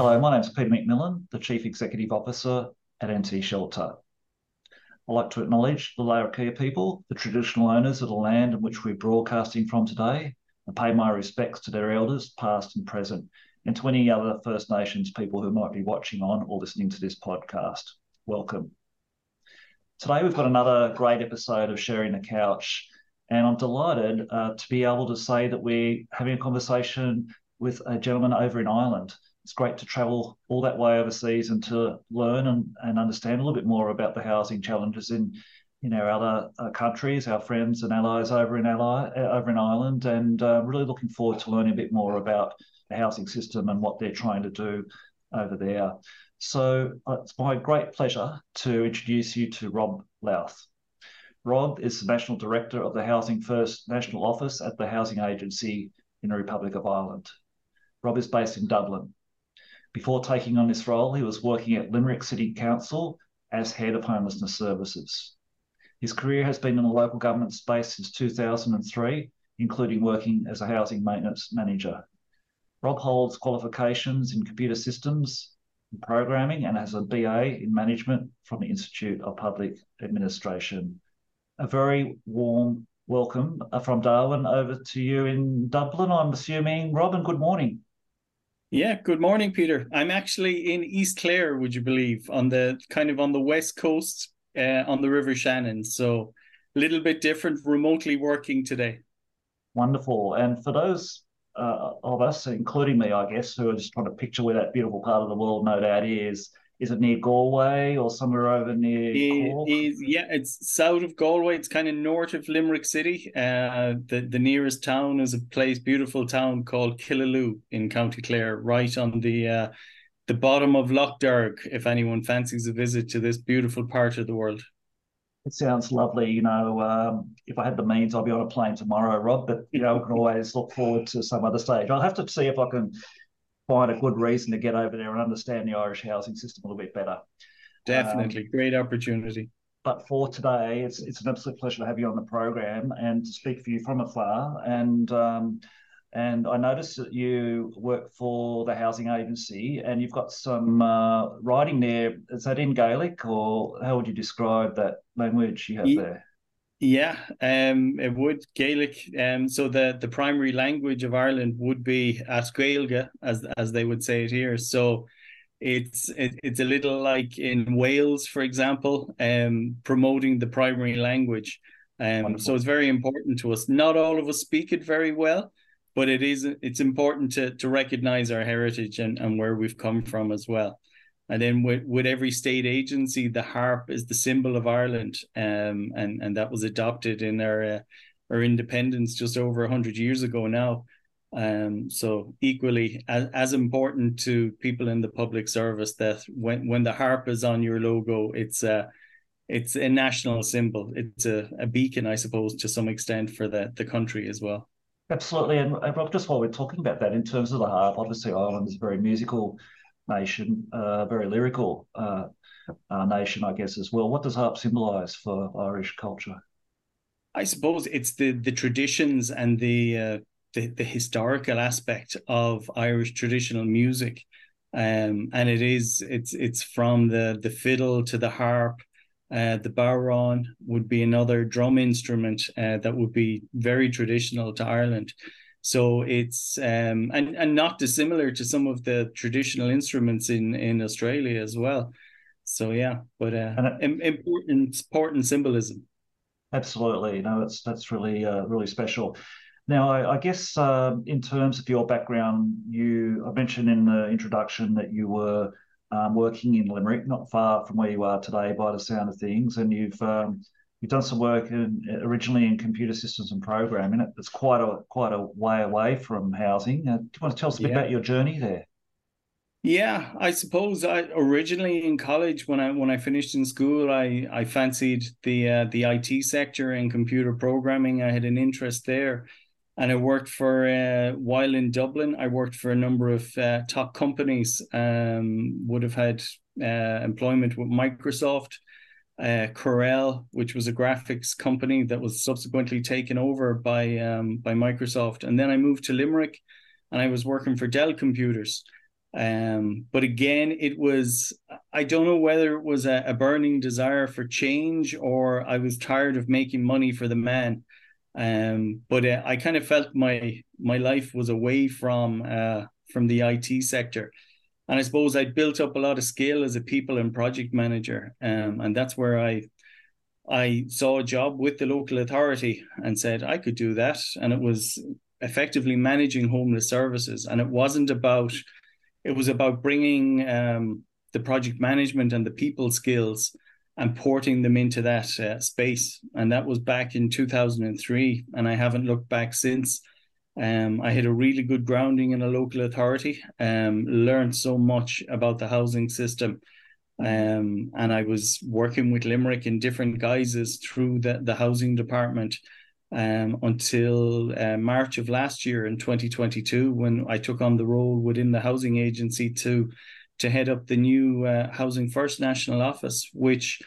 Hello, my name is Peter McMillan, the Chief Executive Officer at NT Shelter. I'd like to acknowledge the Larrakia people, the traditional owners of the land in which we're broadcasting from today, and pay my respects to their elders, past and present, and to any other First Nations people who might be watching on or listening to this podcast. Welcome. Today we've got another great episode of Sharing the Couch, and I'm delighted uh, to be able to say that we're having a conversation with a gentleman over in Ireland it's great to travel all that way overseas and to learn and, and understand a little bit more about the housing challenges in in our other uh, countries, our friends and allies over in Ally, uh, over in Ireland, and uh, really looking forward to learning a bit more about the housing system and what they're trying to do over there. So uh, it's my great pleasure to introduce you to Rob Lowth. Rob is the National Director of the Housing First National Office at the Housing Agency in the Republic of Ireland. Rob is based in Dublin before taking on this role, he was working at Limerick City Council as Head of Homelessness Services. His career has been in the local government space since 2003, including working as a housing maintenance manager. Rob holds qualifications in computer systems and programming and has a BA in management from the Institute of Public Administration. A very warm welcome from Darwin over to you in Dublin, I'm assuming. Robin, good morning. Yeah, good morning, Peter. I'm actually in East Clare, would you believe, on the kind of on the west coast, uh, on the River Shannon. So a little bit different, remotely working today. Wonderful. And for those uh, of us, including me, I guess, who are just trying to picture where that beautiful part of the world, no doubt, is, is it near Galway or somewhere over near yeah, it's south of Galway. It's kind of north of Limerick City. Uh, the the nearest town is a place, beautiful town called Killaloe in County Clare, right on the uh, the bottom of Lough Derg. If anyone fancies a visit to this beautiful part of the world. It sounds lovely. You know, um, if I had the means, I'll be on a plane tomorrow, Rob. But you know, we can always look forward to some other stage. I'll have to see if I can find a good reason to get over there and understand the Irish housing system a little bit better. Definitely, um, great opportunity. But for today, it's it's an absolute pleasure to have you on the program and to speak for you from afar. And um, and I noticed that you work for the housing agency, and you've got some uh, writing there. Is that in Gaelic, or how would you describe that language you have yeah. there? Yeah, um, it would Gaelic. Um, so the the primary language of Ireland would be as Gaeilge, as as they would say it here. So it's it, it's a little like in Wales, for example, um, promoting the primary language. Um, so it's very important to us. Not all of us speak it very well, but it is it's important to to recognize our heritage and, and where we've come from as well. And then with, with every state agency, the harp is the symbol of Ireland, um, and and that was adopted in our uh, our independence just over hundred years ago now. Um, so equally as, as important to people in the public service that when when the harp is on your logo, it's a it's a national symbol. It's a, a beacon, I suppose, to some extent for the the country as well. Absolutely, and, and just while we're talking about that, in terms of the harp, obviously Ireland is very musical nation, uh, very lyrical uh, uh, nation, I guess, as well. What does harp symbolise for Irish culture? I suppose it's the the traditions and the uh, the, the historical aspect of Irish traditional music, um, and it is it's it's from the the fiddle to the harp. Uh, the bodhrán would be another drum instrument uh, that would be very traditional to Ireland. So it's um, and and not dissimilar to some of the traditional instruments in in Australia as well. So yeah, but uh, it, important important symbolism. Absolutely, no, that's that's really uh, really special. Now, I, I guess uh, in terms of your background, you I mentioned in the introduction that you were um, working in Limerick, not far from where you are today, by the sound of things, and you've um, You've done some work in, originally in computer systems and programming. It's quite a quite a way away from housing. Uh, do you want to tell us a bit yeah. about your journey there? Yeah, I suppose I originally in college when I when I finished in school, I I fancied the uh, the IT sector and computer programming. I had an interest there, and I worked for uh, while in Dublin. I worked for a number of uh, top companies. Um, would have had uh, employment with Microsoft uh, Corel, which was a graphics company that was subsequently taken over by um, by Microsoft. And then I moved to Limerick, and I was working for Dell Computers. Um, but again, it was, I don't know whether it was a, a, burning desire for change or I was tired of making money for the man. Um, but uh, I kind of felt my my life was away from uh, from the IT sector, and I suppose I built up a lot of skill as a people and project manager, um, and that's where I I saw a job with the local authority and said I could do that, and it was effectively managing homeless services, and it wasn't about it was about bringing um, the project management and the people skills and porting them into that uh, space. And that was back in 2003. And I haven't looked back since. Um, I had a really good grounding in a local authority, um, learned so much about the housing system. Um, and I was working with Limerick in different guises through the, the housing department um, until uh, March of last year in 2022, when I took on the role within the housing agency to to head up the new uh, Housing First National Office, which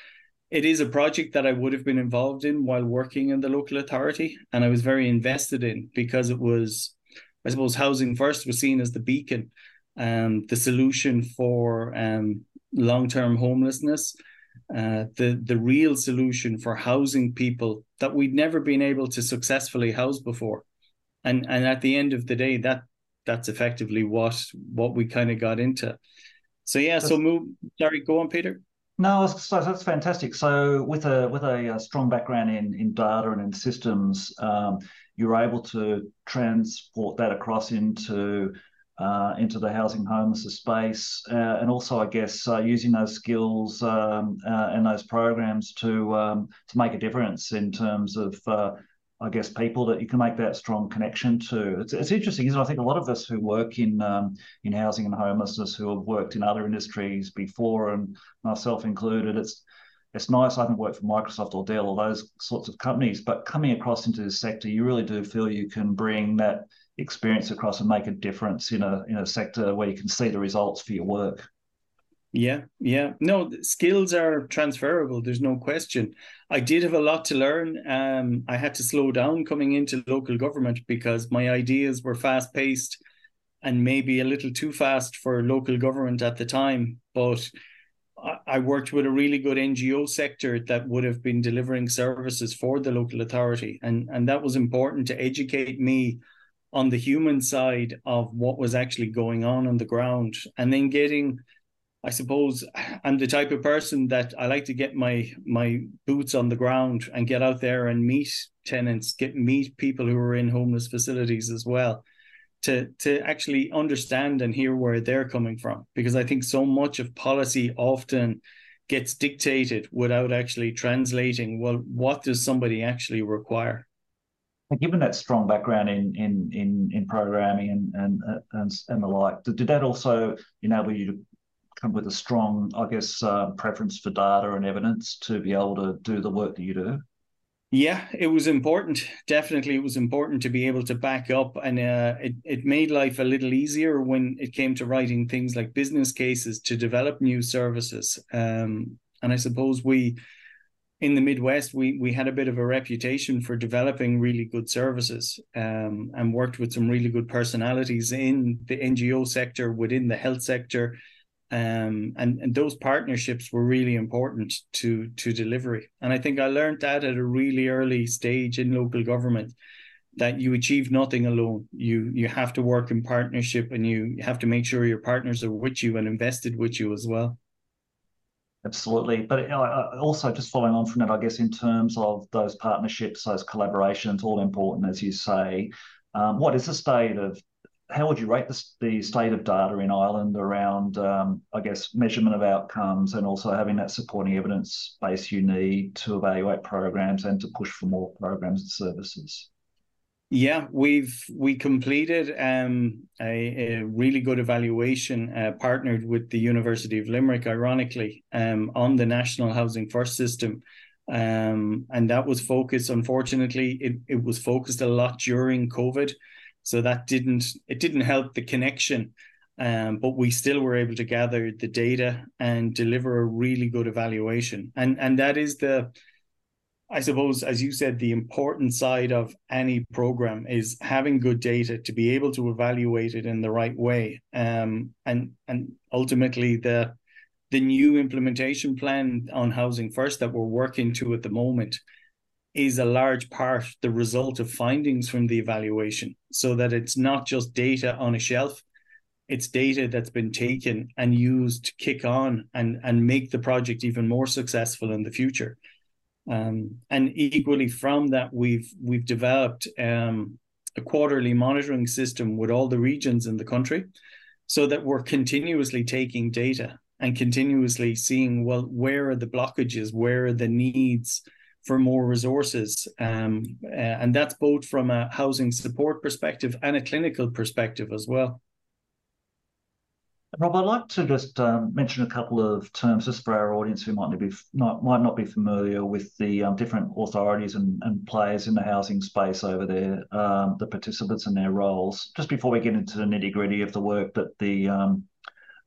it is a project that I would have been involved in while working in the local authority, and I was very invested in because it was, I suppose, Housing First was seen as the beacon, um, the solution for um, long term homelessness. Uh, the the real solution for housing people that we'd never been able to successfully house before, and and at the end of the day, that that's effectively what what we kind of got into. So yeah, so move. Sorry, go on, Peter. No, so that's fantastic. So with a with a, strong background in in data and in systems, um, you're able to transport that across into uh, into the housing homelessness space, uh, and also, I guess, uh, using those skills um, uh, and those programs to um, to make a difference in terms of uh, I guess, people that you can make that strong connection to. It's, it's interesting, isn't it? I think a lot of us who work in um, in housing and homelessness, who have worked in other industries before, and myself included, it's it's nice. I haven't worked for Microsoft or Dell or those sorts of companies, but coming across into this sector, you really do feel you can bring that experience across and make a difference in a in a sector where you can see the results for your work. Yeah, yeah. No, skills are transferable. There's no question. I did have a lot to learn. Um, I had to slow down coming into local government because my ideas were fast paced and maybe a little too fast for local government at the time. But I worked with a really good NGO sector that would have been delivering services for the local authority. And, and that was important to educate me on the human side of what was actually going on on the ground and then getting I suppose I'm the type of person that I like to get my my boots on the ground and get out there and meet tenants, get meet people who are in homeless facilities as well, to to actually understand and hear where they're coming from. Because I think so much of policy often gets dictated without actually translating. Well, what does somebody actually require? Given that strong background in in in, in programming and and and, and the like, did, that also enable you to with a strong, I guess, uh, preference for data and evidence to be able to do the work that you do? Yeah, it was important. Definitely, it was important to be able to back up, and uh, it it made life a little easier when it came to writing things like business cases to develop new services. Um, and I suppose we, in the Midwest, we we had a bit of a reputation for developing really good services, um, and worked with some really good personalities in the NGO sector, within the health sector, um, and and those partnerships were really important to to delivery. And I think I learned that at a really early stage in local government that you achieve nothing alone. You you have to work in partnership, and you have to make sure your partners are with you and invested with you as well. Absolutely, but also just following on from that, I guess in terms of those partnerships, those collaborations, all important as you say. Um, what is the state of how would you rate the, the state of data in Ireland around, um, I guess, measurement of outcomes and also having that supporting evidence base you need to evaluate programs and to push for more programs and services? Yeah, we've we completed um, a, a, really good evaluation, uh, partnered with the University of Limerick, ironically, um, on the National Housing First system, um, and that was focused. Unfortunately, it it was focused a lot during COVID, so that didn't it didn't help the connection um, but we still were able to gather the data and deliver a really good evaluation and and that is the I suppose, as you said, the important side of any program is having good data to be able to evaluate it in the right way. Um, and and ultimately the the new implementation plan on housing first that we're working to at the moment is a large part the result of findings from the evaluation, so that it's not just data on a shelf. It's data that's been taken and used to kick on and, and make the project even more successful in the future. Um, and equally from that, we've we've developed um, a quarterly monitoring system with all the regions in the country, so that we're continuously taking data and continuously seeing well where are the blockages, where are the needs for more resources, um, and that's both from a housing support perspective and a clinical perspective as well. Rob, I'd like to just um, mention a couple of terms just for our audience who might, be, not, might not be familiar with the um, different authorities and, and, players in the housing space over there, um, the participants and their roles. Just before we get into the nitty gritty of the work that the um,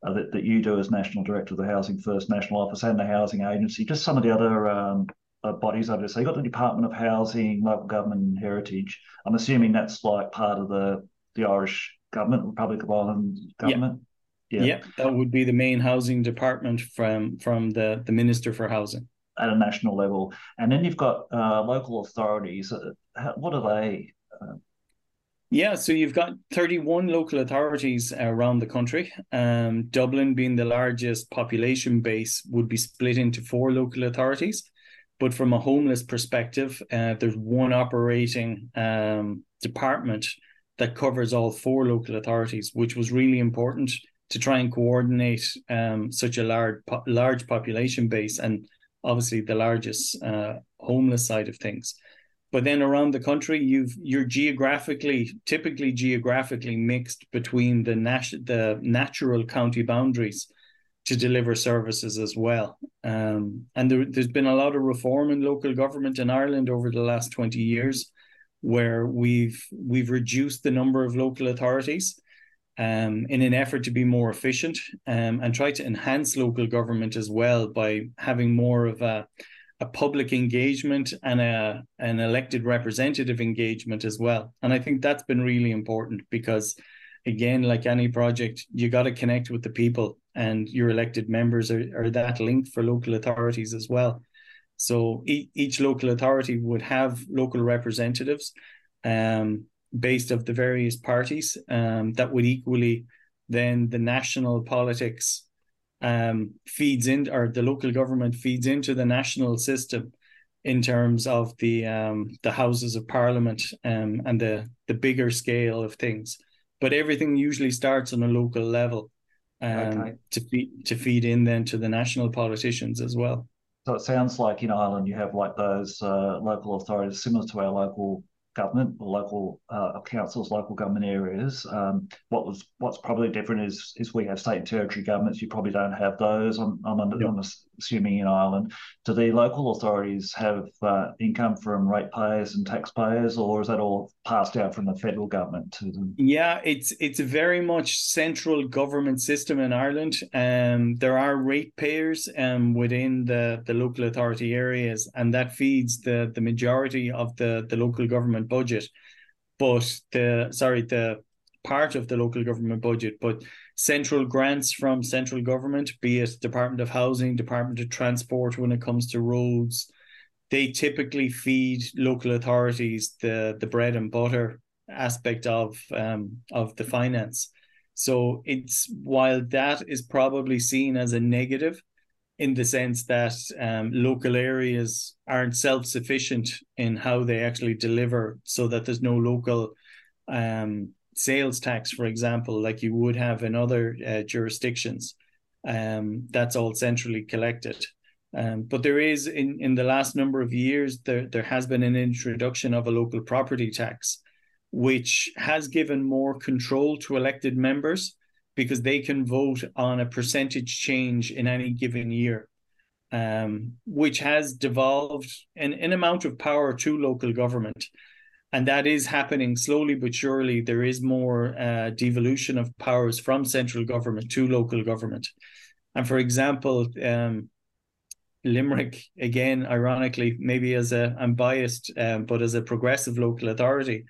uh, that, that, you do as National Director of the Housing First National Office and the Housing Agency, just some of the other um, uh, bodies over there. So you've got the Department of Housing, Local Government and Heritage. I'm assuming that's like part of the, the Irish government, Republic of Ireland government. Yeah. yeah, that would be the main housing department from from the the Minister for Housing at a national level, and then you've got uh, local authorities. Uh, what are they? Uh, yeah, so you've got 31 local authorities around the country. Um, Dublin, being the largest population base, would be split into four local authorities. But from a homeless perspective, uh, there's one operating um, department that covers all four local authorities, which was really important to try and coordinate um, such a large large population base and obviously the largest uh, homeless side of things. But then around the country, you've you're geographically typically geographically mixed between the nat- the natural county boundaries to deliver services as well. Um, and there, there's been a lot of reform in local government in Ireland over the last 20 years, where we've we've reduced the number of local authorities um, in an effort to be more efficient um, and try to enhance local government as well by having more of a, a public engagement and a, an elected representative engagement as well. And I think that's been really important because, again, like any project, you got to connect with the people, and your elected members are, are that link for local authorities as well. So each, each local authority would have local representatives. Um, based of the various parties um, that would equally then the national politics um, feeds in or the local government feeds into the national system in terms of the um, the houses of parliament um, and the the bigger scale of things but everything usually starts on a local level um, okay. to feed to feed in then to the national politicians as well so it sounds like in Ireland you have like those uh, local authorities similar to our local government or local uh, councils, local government areas. Um, what was what's probably different is is we have state and territory governments. You probably don't have those. I'm I'm, under, yep. I'm assuming in Ireland. Do the local authorities have uh, income from ratepayers and taxpayers, or is that all passed out from the federal government to them? Yeah, it's it's a very much central government system in Ireland. Um, there are ratepayers um, within the, the local authority areas, and that feeds the the majority of the the local government budget. But the sorry the part of the local government budget, but central grants from central government, be it Department of Housing, Department of Transport when it comes to roads, they typically feed local authorities the the bread and butter aspect of um, of the finance. So it's while that is probably seen as a negative in the sense that um, local areas aren't self sufficient in how they actually deliver, so that there's no local um, sales tax, for example, like you would have in other uh, jurisdictions. Um, that's all centrally collected. Um, but there is in, in the last number of years there there has been an introduction of a local property tax, which has given more control to elected members because they can vote on a percentage change in any given year, um, which has devolved an, an amount of power to local government and that is happening slowly but surely. There is more uh, devolution of powers from central government to local government. And for example, um, Limerick, again, ironically, maybe as a I'm biased, um, but as a progressive local authority,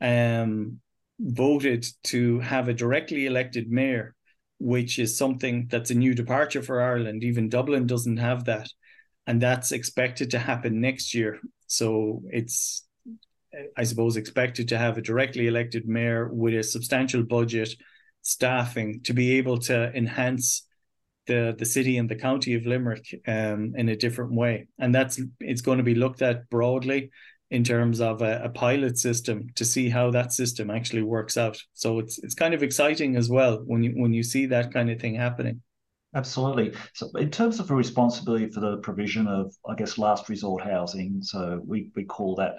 um, voted to have a directly elected mayor, which is something that's a new departure for Ireland. Even Dublin doesn't have that, and that's expected to happen next year. So it's, I suppose, expected to have a directly elected mayor with a substantial budget, staffing to be able to enhance the the city and the county of Limerick um, in a different way, and that's it's going to be looked at broadly in terms of a, a, pilot system to see how that system actually works out. So it's it's kind of exciting as well when you when you see that kind of thing happening. Absolutely. So, in terms of a responsibility for the provision of, I guess, last resort housing, so we, we call that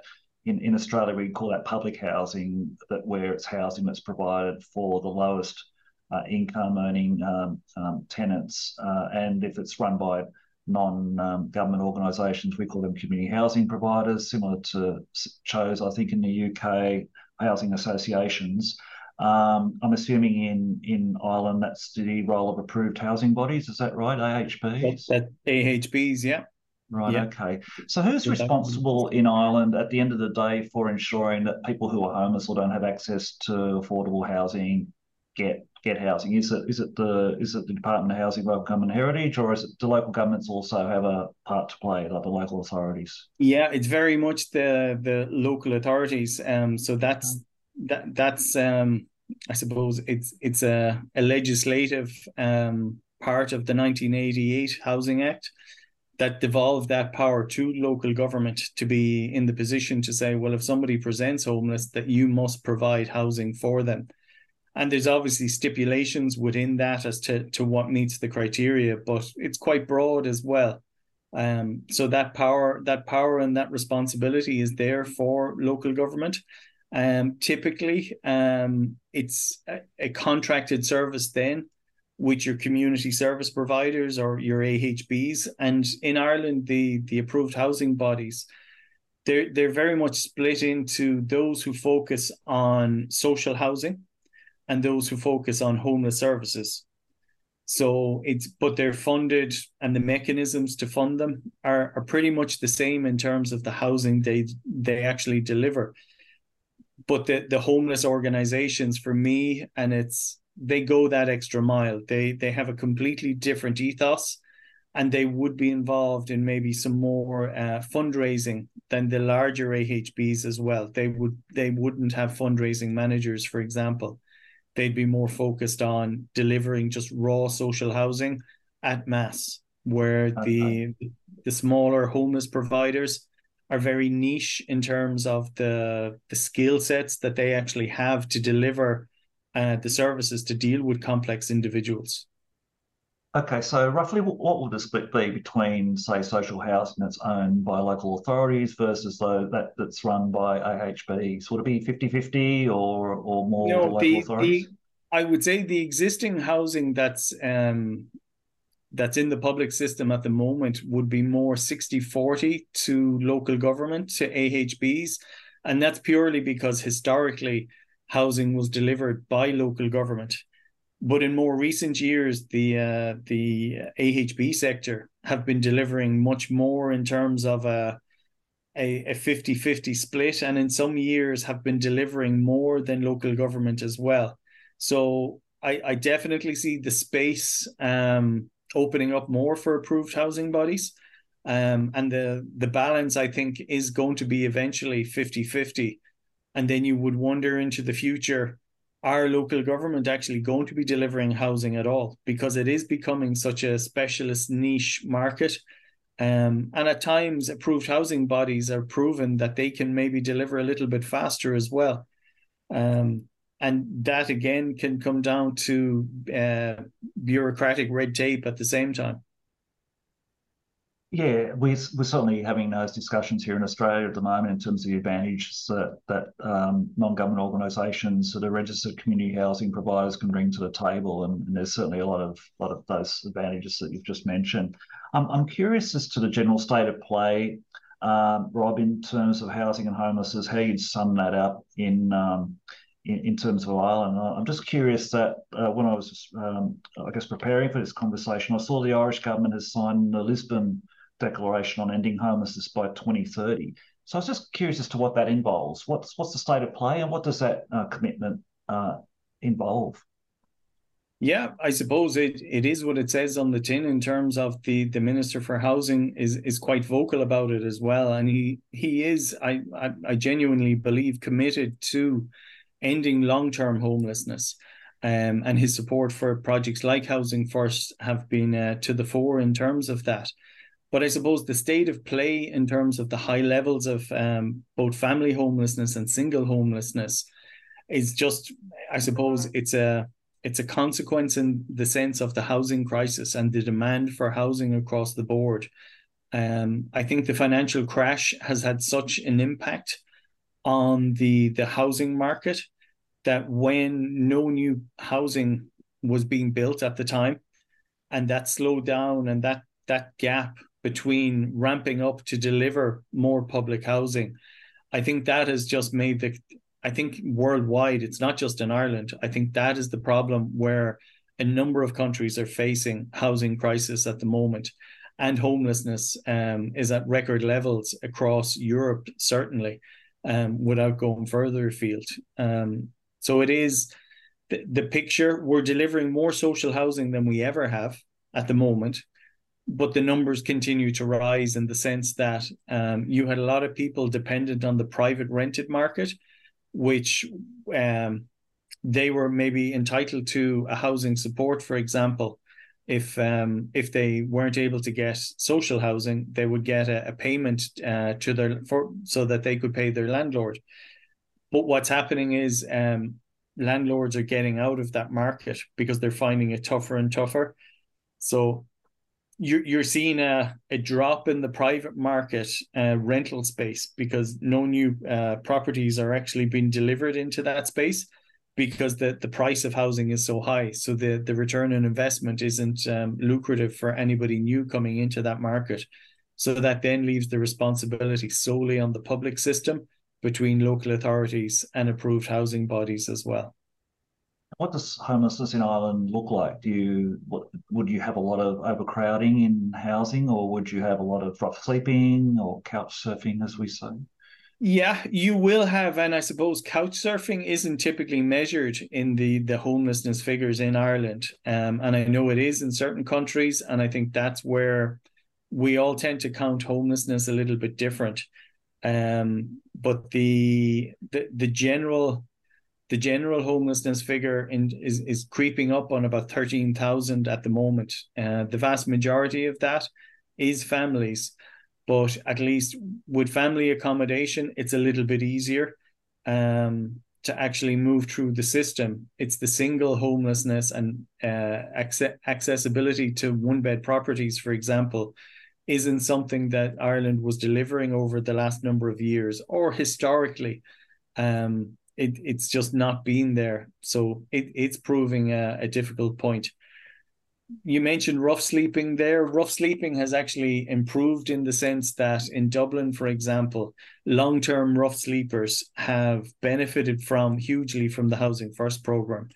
in, in Australia we call that public housing, that where it's housing that's provided for the lowest uh, income earning um, um, tenants, uh, and if it's run by non-government organisations. We call them community housing providers, similar to CHOS, I think, in the UK, housing associations. Um, I'm assuming in in Ireland that's the role of approved housing bodies. Is that right? AHBs. That, that AHBs, yeah. Right. Yeah. Okay. So who's responsible in Ireland at the end of the day for ensuring that people who are homeless or don't have access to affordable housing get get housing? Is it is it the is it the Department of Housing, Local Government Heritage, or is it the local governments also have a part to play, like the local authorities? Yeah, it's very much the the local authorities. Um, so that's that that's um, I suppose it's it's a, a legislative um part of the 1988 Housing Act that devolve that power to local government to be in the position to say, well, if somebody presents homeless, that you must provide housing for them and there's obviously stipulations within that as to, to what meets the criteria, but it's quite broad as well. Um, so that power, that power and that responsibility is there for local government. Um, typically, um, it's a, a contracted service then with your community service providers or your AHBs. And in Ireland, the the approved housing bodies, they're they're very much split into those who focus on social housing and those who focus on homeless services. So it's but they're funded and the mechanisms to fund them are, are pretty much the same in terms of the housing they they actually deliver. But the, the homeless organizations for me and it's they go that extra mile. They they have a completely different ethos and they would be involved in maybe some more uh, fundraising than the larger AHBs as well. They would they wouldn't have fundraising managers, for example they'd be more focused on delivering just raw social housing at mass, where uh-huh. the the smaller homeless providers are very niche in terms of the the skill sets that they actually have to deliver uh, the services to deal with complex individuals. Okay, so roughly what will the split be between, say, social housing that's owned by local authorities versus though that that's run by AHB? Would it be 50-50 or or more no, local the, authorities? The, I would say the existing housing that's um, that's in the public system at the moment would be more 60-40 to local government, to AHBs. And that's purely because historically housing was delivered by local government but in more recent years, the uh, the AHB sector have been delivering much more in terms of a, a, a 50-50 split, and in some years have been delivering more than local government as well. So I, I definitely see the space um, opening up more for approved housing bodies. Um, and the the balance I think is going to be eventually 50-50. And then you would wonder into the future our local government actually going to be delivering housing at all? Because it is becoming such a specialist niche market. Um, and at times approved housing bodies are proven that they can maybe deliver a little bit faster as well. Um, and that again can come down to uh, bureaucratic red tape at the same time yeah, we're, we're certainly having those discussions here in Australia at the moment in terms of the advantages that, that um, non-government organisations, that are registered community housing providers can bring to the table, and, and, there's certainly a lot of lot of those advantages that you've just mentioned. Um, I'm curious as to the general state of play, um, Rob, in terms of housing and homelessness, how you'd sum that up in um, in, in, terms of Ireland. I'm just curious that uh, when I was, um, I guess, preparing for this conversation, I saw the Irish government has signed the Lisbon declaration on ending homelessness by 2030. So I was just curious as to what that involves. What's what's the state of play, and what does that uh, commitment uh, involve? Yeah, I suppose it, it is what it says on the tin in terms of the, the Minister for Housing is is quite vocal about it as well. And he he is, I, I, I genuinely believe, committed to ending long term homelessness. Um, and his support for projects like Housing First have been uh, to the fore in terms of that. But I suppose the state of play in terms of the high levels of um, both family homelessness and single homelessness is just, I suppose, it's a it's a consequence in the sense of the housing crisis and the demand for housing across the board. Um, I think the financial crash has had such an impact on the the housing market that when no new housing was being built at the time, and that slowed down, and that that gap between ramping up to deliver more public housing, I think that has just made the I think worldwide, it's not just in Ireland. I think that is the problem where a number of countries are facing housing crisis at the moment, and homelessness um, is at record levels across Europe, certainly, um, without going further afield. Um, so it is the, the picture. We're delivering more social housing than we ever have at the moment, but the numbers continue to rise in the sense that um, you had a lot of people dependent on the private rented market which um, they were maybe entitled to a housing support, for example. If um, if they weren't able to get social housing, they would get a, a payment uh, to their for so that they could pay their landlord. But what's happening is um, landlords are getting out of that market because they're finding it tougher and tougher. So you're you're seeing a, a drop in the private market uh, rental space because no new uh, properties are actually being delivered into that space because the, the price of housing is so high. So the, the return on investment isn't um, lucrative for anybody new coming into that market. So that then leaves the responsibility solely on the public system between local authorities and approved housing bodies as well what does homelessness in Ireland look like? Do you what, would you have a lot of overcrowding in housing, or would you have a lot of rough sleeping or couch surfing, as we say? Yeah, you will have, and I suppose couch surfing isn't typically measured in the the homelessness figures in Ireland, um, and I know it is in certain countries, and I think that's where we all tend to count homelessness a little bit different. Um, but the the the general the general homelessness figure in, is, is creeping up on about 13,000 at the moment. Uh, the vast majority of that is families, but at least with family accommodation, it's a little bit easier um, to actually move through the system. It's the single homelessness and uh, acce- accessibility to one bed properties, for example, isn't something that Ireland was delivering over the last number of years or historically. Um, it, it's just not been there. So it, it's proving a, a difficult point. You mentioned rough sleeping there. Rough sleeping has actually improved in the sense that in Dublin, for example, long term rough sleepers have benefited from hugely from the Housing First program.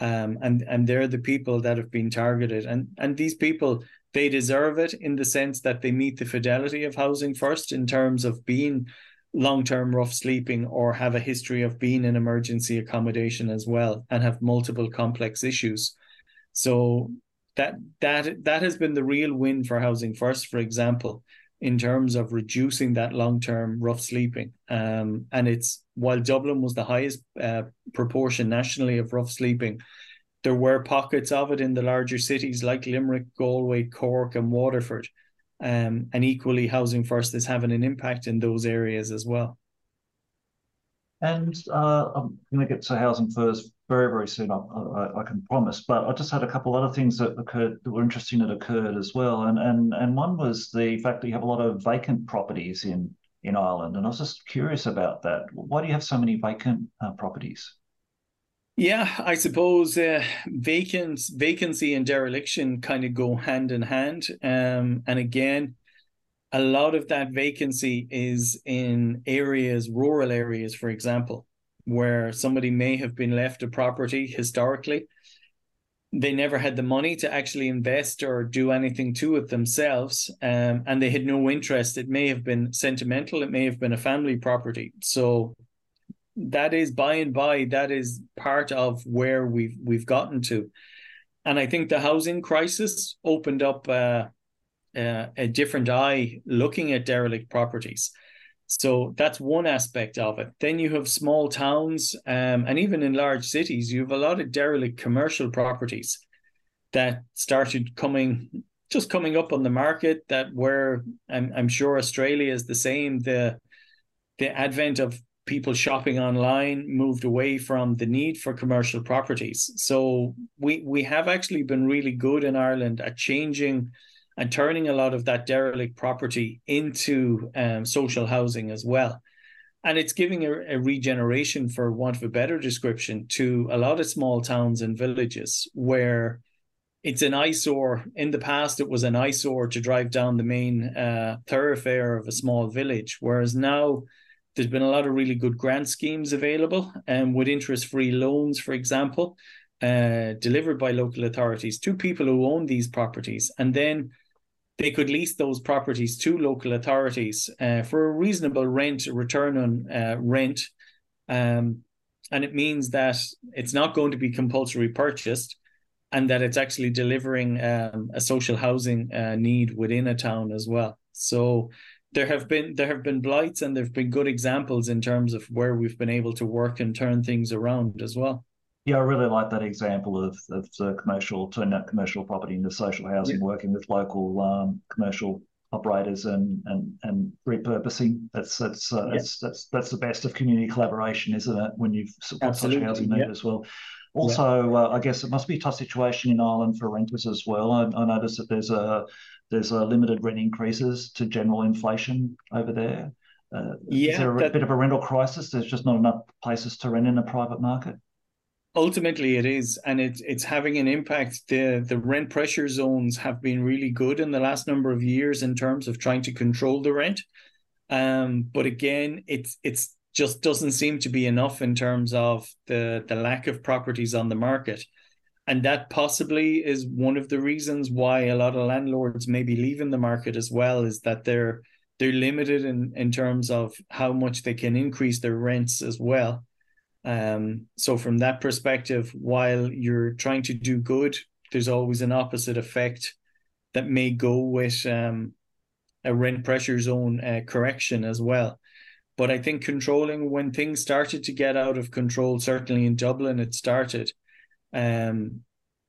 Um, and and they're the people that have been targeted and and these people they deserve it in the sense that they meet the fidelity of housing first in terms of being long term rough sleeping or have a history of being in emergency accommodation as well and have multiple complex issues. So that that that has been the real win for housing first, for example, in terms of reducing that long term rough sleeping. Um, and it's while Dublin was the highest uh, proportion nationally of rough sleeping, there were pockets of it in the larger cities like Limerick, Galway, Cork, and Waterford um, and equally housing first is having an impact in those areas as well. And uh, i'm going to get to housing first very very soon I, I, I, can promise but i just had a couple other things that occurred that were interesting that occurred as well. And and and one was the fact that you have a lot of vacant properties in in ireland and i was just curious about that. Why do you have so many vacant uh, properties yeah, I suppose uh, vacant vacancy and dereliction kind of go hand in hand. Um, and again, a lot of that vacancy is in areas, rural areas, for example, where somebody may have been left a property historically, they never had the money to actually invest or do anything to it themselves um, and they had no interest. It may have been sentimental. It may have been a family property. So that is by and by that is part of where we've we've gotten to and i think the housing crisis opened up uh, uh, a different eye looking at derelict properties so that's one aspect of it. Then you have small towns, um, and even in large cities, you have a lot of derelict commercial properties that started coming, just coming up on the market. That were, I'm, I'm sure Australia is the same. The the advent of people shopping online moved away from the need for commercial properties. So we we have actually been really good in Ireland at changing and turning a lot of that derelict property into um, social housing as well. And it's giving a, a, regeneration, for want of a better description, to a lot of small towns and villages where it's an eyesore. In the past, it was an eyesore to drive down the main uh, thoroughfare of a small village, whereas now there's been a lot of really good grant schemes available and um, with interest free loans, for example, uh, delivered by local authorities to people who own these properties. And then they could lease those properties to local authorities uh, for a reasonable rent return on uh, rent. Um, and it means that it's not going to be compulsory purchased and that it's actually delivering um, a social housing uh, need within a town as well. So there have been there have been blights and there have been good examples in terms of where we've been able to work and turn things around as well. Yeah, I really like that example of, of the commercial, turning that commercial property into social housing, yeah. working with local um, commercial operators and and and repurposing. That's that's uh, yeah. that's that's that's the best of community collaboration, isn't it? When you've supported such a housing need yeah. as well. Also, uh, I guess it must be a tough situation in Ireland for renters as well. I, I noticed that there's a there's a limited rent increases to general inflation over there. Uh, yeah, is there a that, bit of a rental crisis? There's just not enough places to rent in the private market ultimately it is and it, it's having an impact the the rent pressure zones have been really good in the last number of years in terms of trying to control the rent um, but again it's it's just doesn't seem to be enough in terms of the the lack of properties on the market and that possibly is one of the reasons why a lot of landlords may be leaving the market as well is that they're they're limited in in terms of how much they can increase their rents as well um, so from that perspective, while you're trying to do good, there's always an opposite effect that may go with um, a rent pressure zone uh, correction as well. But I think controlling when things started to get out of control, certainly in Dublin, it started. Um,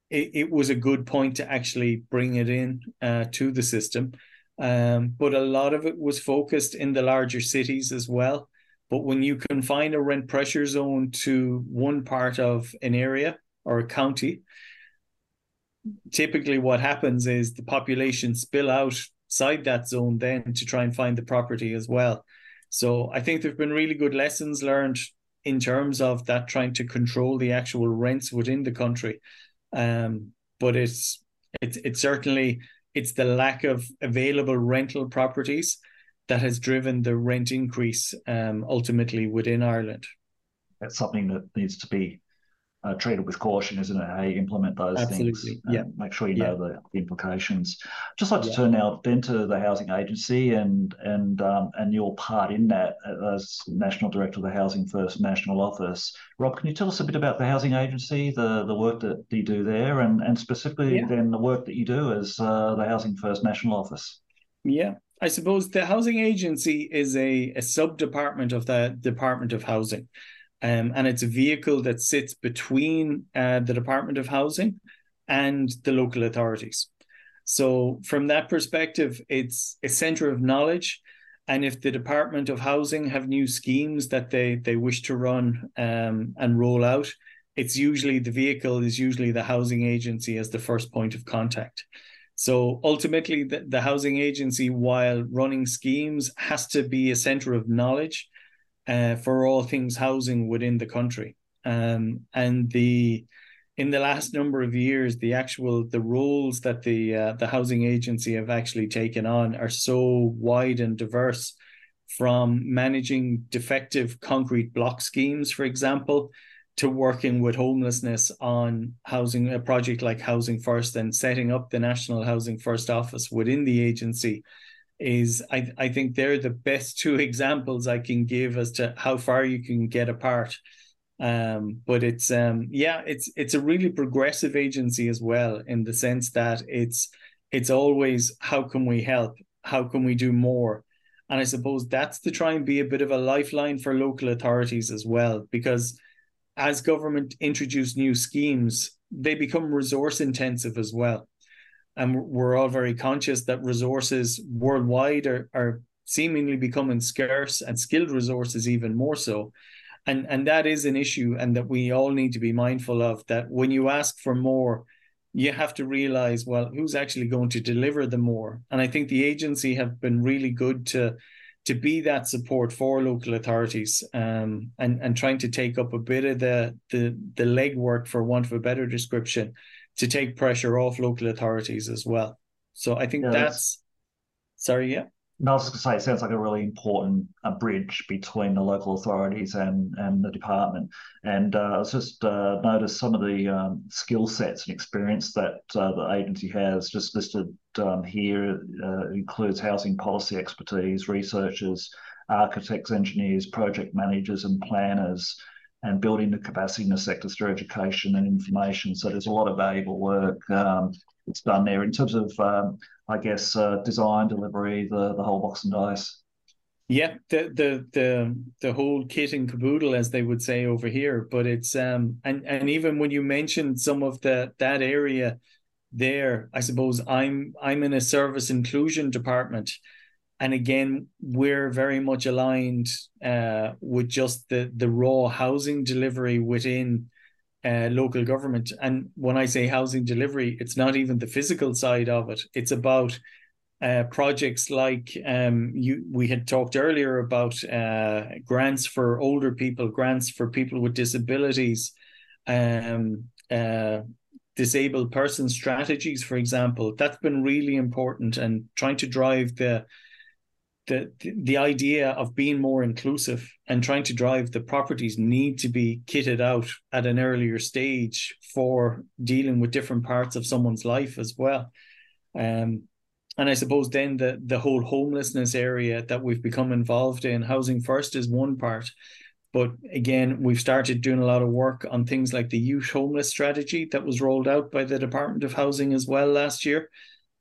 it, it was a good point to actually bring it in uh, to the system. Um, but a lot of it was focused in the larger cities as well. But when you confine a rent pressure zone to one part of an area or a county, typically what happens is the population spill outside that zone then to try and find the property as well. So I think there have been really good lessons learned in terms of that trying to control the actual rents within the country. Um, but it's it's it's certainly it's the lack of available rental properties that has driven the rent increase um, ultimately within Ireland. That's something that needs to be uh, treated with caution, isn't it? How you implement those Absolutely. things. Yeah. Make sure you know the, the, implications. Just like to yeah. turn now then to the housing agency and and um, and your part in that as national director of the Housing First National Office. Rob, can you tell us a bit about the housing agency, the the work that you do there, and and specifically yeah. then the work that you do as uh, the Housing First National Office? Yeah. I suppose the housing agency is a, a sub department of the Department of Housing. Um, and it's a vehicle that sits between uh, the Department of Housing and the local authorities. So, from that perspective, it's a center of knowledge. And if the Department of Housing have new schemes that they, they wish to run um, and roll out, it's usually the vehicle is usually the housing agency as the first point of contact. So ultimately, the, the housing agency, while running schemes, has to be a center of knowledge uh, for all things housing within the country. Um, and the in the last number of years, the actual the roles that the uh, the housing agency have actually taken on are so wide and diverse, from managing defective concrete block schemes, for example, to working with homelessness on housing a project like Housing First and setting up the National Housing First office within the agency is I, I think they're the best two examples I can give as to how far you can get apart. Um, but it's um yeah, it's it's a really progressive agency as well in the sense that it's it's always how can we help? How can we do more? And I suppose that's to try and be a bit of a lifeline for local authorities as well, because as government introduce new schemes, they become resource intensive as well. And we're all very conscious that resources worldwide are, are seemingly becoming scarce and skilled resources even more so. And, and that is an issue, and that we all need to be mindful of that when you ask for more, you have to realize well who's actually going to deliver the more and i think the agency have been really good to to be that support for local authorities um, and and trying to take up a bit of the the the legwork for want of a better description to take pressure off local authorities as well so i think yeah, that's, that's sorry yeah no, I was going to say, it sounds like a really important uh, bridge between the local authorities and, and the department. And uh, I was just uh, noticed some of the um, skill sets and experience that uh, the agency has just listed um, here. Uh, includes housing policy expertise, researchers, architects, engineers, project managers, and planners, and building the capacity in the sectors through education and information. So there's a lot of valuable work um, that's done there in terms of um, I guess, uh, design, delivery, the the whole box and dice. Yeah, the the the the whole kit and caboodle, as they would say over here. But it's um and and even when you mentioned some of the that area there, I suppose I'm I'm in a service inclusion department, and again we're very much aligned uh with just the the raw housing delivery within uh, local government. And when I say housing delivery, it's not even the physical side of it. It's about uh, projects like um, you we had talked earlier about uh, grants for older people, grants for people with disabilities, um, uh, disabled person strategies, for example. That's been really important and trying to drive the the the idea of being more inclusive and trying to drive the properties need to be kitted out at an earlier stage for dealing with different parts of someone's life as well. Um, and I suppose then the the whole homelessness area that we've become involved in, housing first is one part. But again, we've started doing a lot of work on things like the youth homeless strategy that was rolled out by the Department of Housing as well last year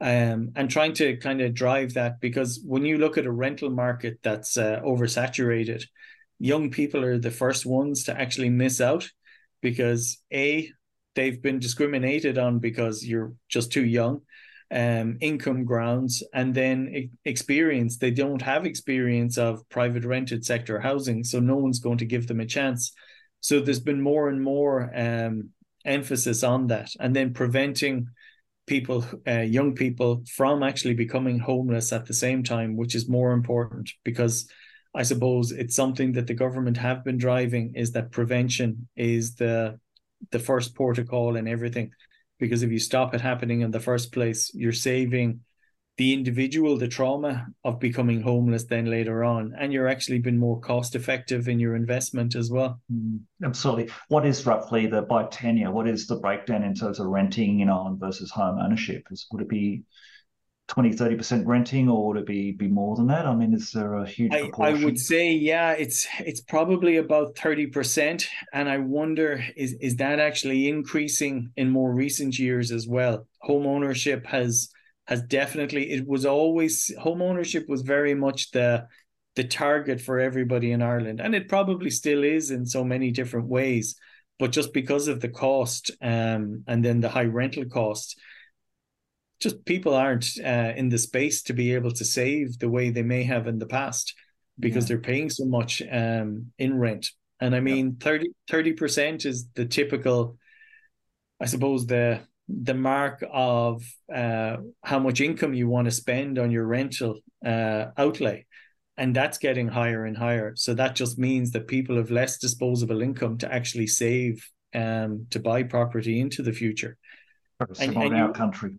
um, and trying to kind of drive that because when you look at a rental market that's uh, oversaturated, young people are the first ones to actually miss out because a they've been discriminated on because you're just too young um income grounds and then experience. They don't have experience of private rented sector housing so no one's going to give them a chance. So there's been more and more um emphasis on that and then preventing people, uh, young people, from actually becoming homeless at the same time, which is more important because I suppose it's something that the government have been driving is that prevention is the the first protocol and everything. Because if you stop it happening in the first place, you're saving the individual the trauma of becoming homeless then later on and you're actually been more cost effective in your investment as well. Mm, absolutely. What is roughly the by tenure what is the breakdown in terms of renting in ireland versus home ownership? Is, would it be 20 30% renting or would it be be more than that? I mean is there a huge I, I would say yeah it's it's probably about 30% and i wonder is is that actually increasing in more recent years as well? Home ownership has has definitely it was always home ownership was very much the the target for everybody in Ireland and it probably still is in so many different ways but just because of the cost um, and then the high rental cost just people aren't uh, in the space to be able to save the way they may have in the past because yeah. they're paying so much um, in rent and I mean yeah. 30 percent is the typical I suppose the the mark of uh, how much income you want to spend on your rental uh, outlay. And that's getting higher and higher. So that just means that people have less disposable income to actually save um, to buy property into the future. And, and our you, country.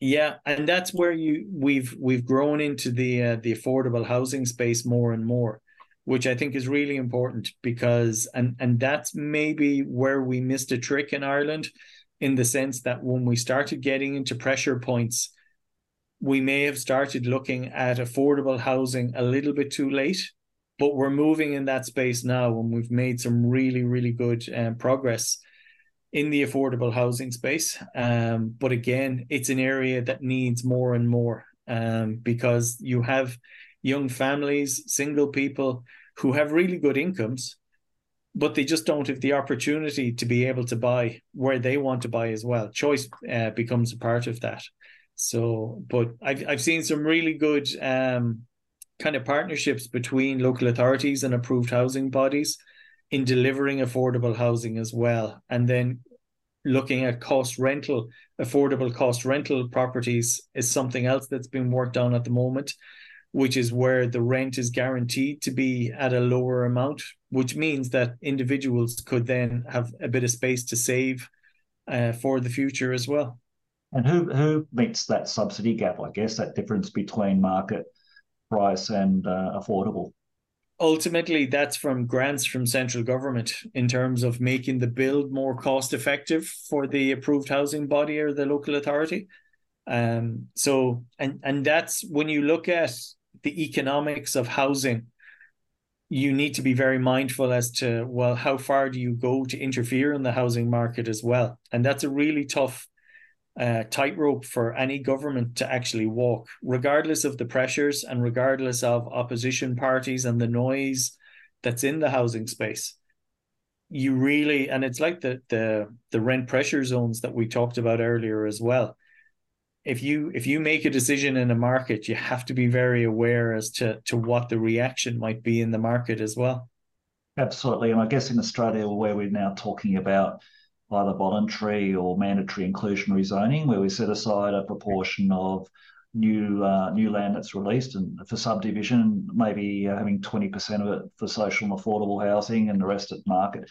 Yeah, and that's where you we've we've grown into the uh, the affordable housing space more and more. which I think is really important because and and that's maybe where we missed a trick in Ireland in the sense that when we started getting into pressure points we may have started looking at affordable housing a little bit too late but we're moving in that space now and we've made some really really good um, progress in the affordable housing space. Um, but again it's an area that needs more and more um, because you have young families, single people who have really good incomes, but they just don't have the opportunity to be able to buy where they want to buy as well. Choice uh, becomes a part of that. So, but I've I've seen some really good um, kind of partnerships between local authorities and approved housing bodies in delivering affordable housing as well, and then looking at cost rental, affordable cost rental properties is something else that's been worked on at the moment which is where the rent is guaranteed to be at a lower amount, which means that individuals could then have a bit of space to save uh, for the future as well. And who who meets that subsidy gap? I guess that difference between market price and uh, affordable. Ultimately, that's from grants from central government in terms of making the build more cost effective for the approved housing body or the local authority. Um, so and and that's when you look at the economics of housing, you need to be very mindful as to well how far do you go to interfere in the housing market as well? And that's a really tough uh, tightrope for any government to actually walk regardless of the pressures and regardless of opposition parties and the noise that's in the housing space. You really and it's like the the the rent pressure zones that we talked about earlier as well if you if you make a decision in a market, you have to be very aware as to to what the reaction might be in the market as well. Absolutely, and I guess in Australia, where we're now talking about either voluntary or mandatory inclusionary zoning, where we set aside a proportion of new uh, new land that's released and for subdivision, maybe uh, having twenty percent of it for social and affordable housing, and the rest at market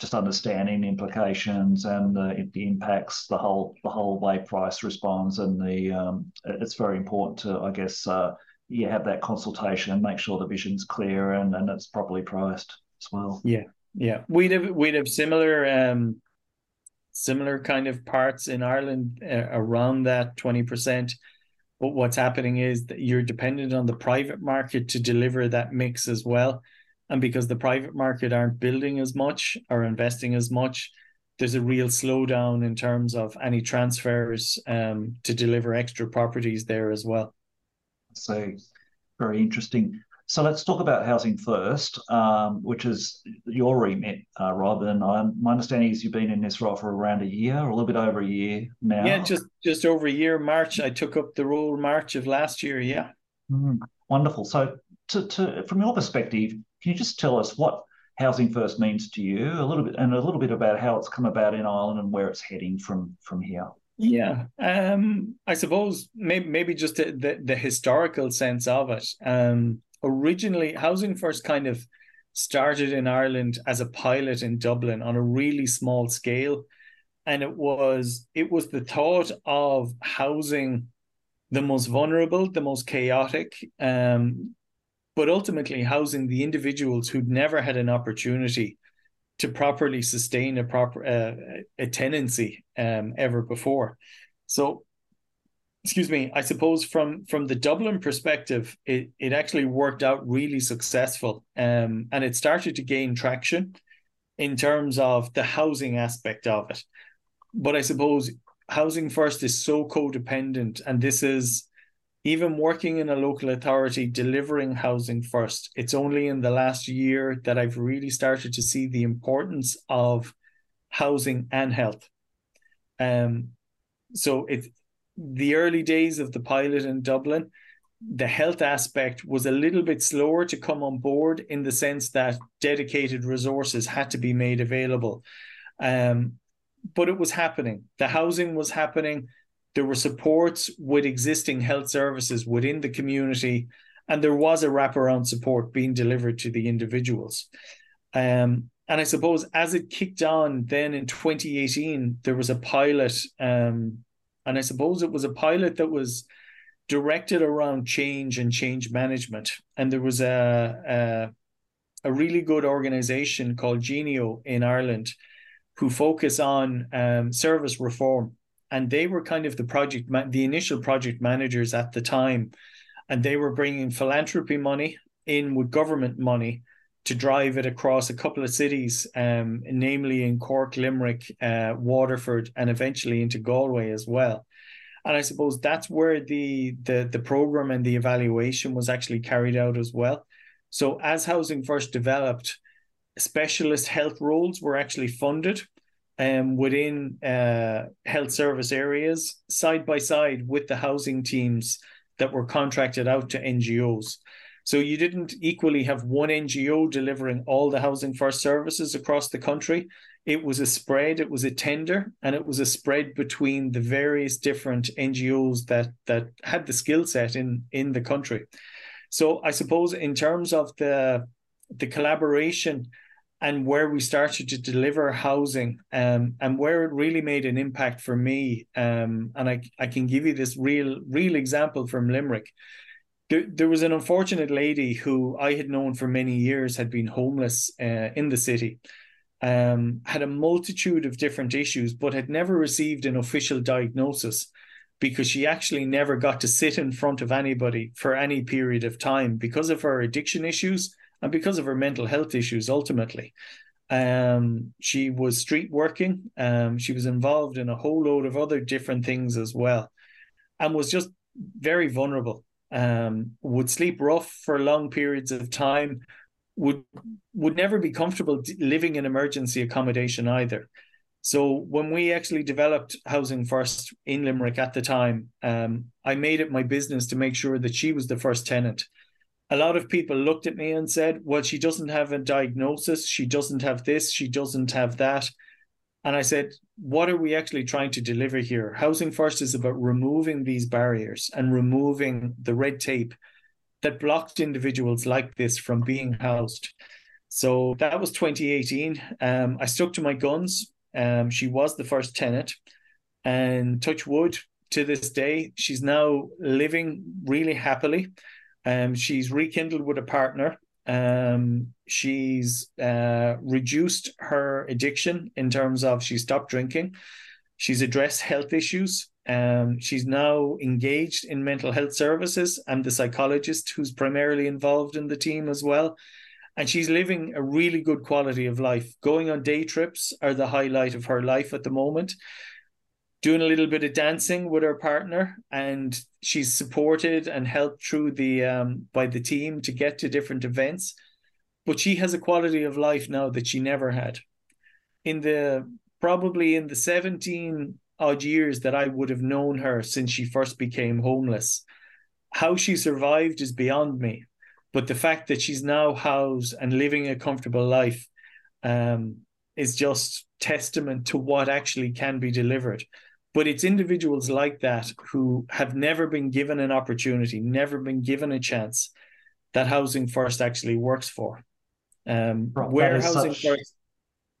just understanding the implications and the, the impacts, the whole the whole way price responds, and the um, it's very important to I guess uh, you have that consultation and make sure the vision's clear and, and it's properly priced as well. Yeah, yeah, we'd have we'd have similar um, similar kind of parts in Ireland uh, around that twenty percent. But what's happening is that you're dependent on the private market to deliver that mix as well. And because the private market aren't building as much or investing as much there's a real slowdown in terms of any transfers um, to deliver extra properties there as well. So very interesting so let's talk about housing first, um, which is your remit, uh, Rob. And my understanding is you've been in this role for around a year, or a little bit over a year now. Yeah, just just over a year. March, I took up the role March of last year. Yeah. Mm, wonderful. So, to, to from your perspective, can you just tell us what Housing First means to you a little bit, and a little bit about how it's come about in Ireland and where it's heading from from here? Yeah, um, I suppose maybe maybe just the, the, the historical sense of it. Um, originally, Housing First kind of started in Ireland as a pilot in Dublin on a really small scale, and it was it was the thought of housing the most vulnerable, the most chaotic, um, but ultimately housing the individuals who'd never had an opportunity to properly sustain a proper uh, a tenancy um, ever before. So, excuse me, I suppose from from the Dublin perspective, it it actually worked out really successful, um, and it started to gain traction in terms of the housing aspect of it. But I suppose housing first is so codependent, and this is even working in a local authority delivering housing first. It's only in the last year that i've really started to see the importance of housing and health. Um so it the early days of the pilot in dublin the health aspect was a little bit slower to come on board in the sense that dedicated resources had to be made available. Um but it was happening. The housing was happening. There were supports with existing health services within the community, and there was a wraparound support being delivered to the individuals. Um, and I suppose as it kicked on, then in 2018, there was a pilot, um, and I suppose it was a pilot that was directed around change and change management. And there was a, a a really good organization called Genio in Ireland who focus on um, service reform. And they were kind of the project, the initial project managers at the time. And they were bringing philanthropy money in with government money to drive it across a couple of cities, um, namely in Cork, Limerick, uh, Waterford, and eventually into Galway as well. And I suppose that's where the, the the program and the evaluation was actually carried out as well. So as housing first developed, specialist health roles were actually funded um, within uh, health service areas side by side with the housing teams that were contracted out to NGOs. So you didn't equally have one NGO delivering all the housing first services across the country. It was a spread, it was a tender, and it was a spread between the various different NGOs that that had the skill set in in the country. So I suppose in terms of the the collaboration and where we started to deliver housing um, and where it really made an impact for me um, and I, I can give you this real real example from limerick there, there was an unfortunate lady who I had known for many years had been homeless uh, in the city, um, had a multitude of different issues, but had never received an official diagnosis because she actually never got to sit in front of anybody for any period of time because of her addiction issues and because of her mental health issues ultimately. Um, she was street working. Um, she was involved in a whole load of other different things as well, and was just very vulnerable um, would sleep rough for long periods of time, would would never be comfortable living in emergency accommodation either. So when we actually developed Housing First in Limerick at the time, um, I made it my business to make sure that she was the first tenant. A lot of people looked at me and said, "Well, she doesn't have a diagnosis. She doesn't have this. She doesn't have that." And I said, what are we actually trying to deliver here? Housing First is about removing these barriers and removing the red tape that blocked individuals like this from being housed. So that was 2018. Um, I stuck to my guns. Um, she was the first tenant, and touch wood to this day, she's now living really happily. Um, she's rekindled with a partner um, she's uh, reduced her addiction in terms of she stopped drinking. She's addressed health issues. Um, she's now engaged in mental health services. and the psychologist who's primarily involved in the team as well. And she's living a really good quality of life. Going on day trips are the highlight of her life at the moment doing a little bit of dancing with her partner and she's supported and helped through the um, by the team to get to different events. But she has a quality of life now that she never had. In the probably in the 17 odd years that I would have known her since she first became homeless how she survived is beyond me. But the fact that she's now housed and living a comfortable life um, is just testament to what actually can be delivered but it's individuals like that who have never been given an opportunity, never been given a chance that Housing First actually works for. Um, Rob, where Housing such, First.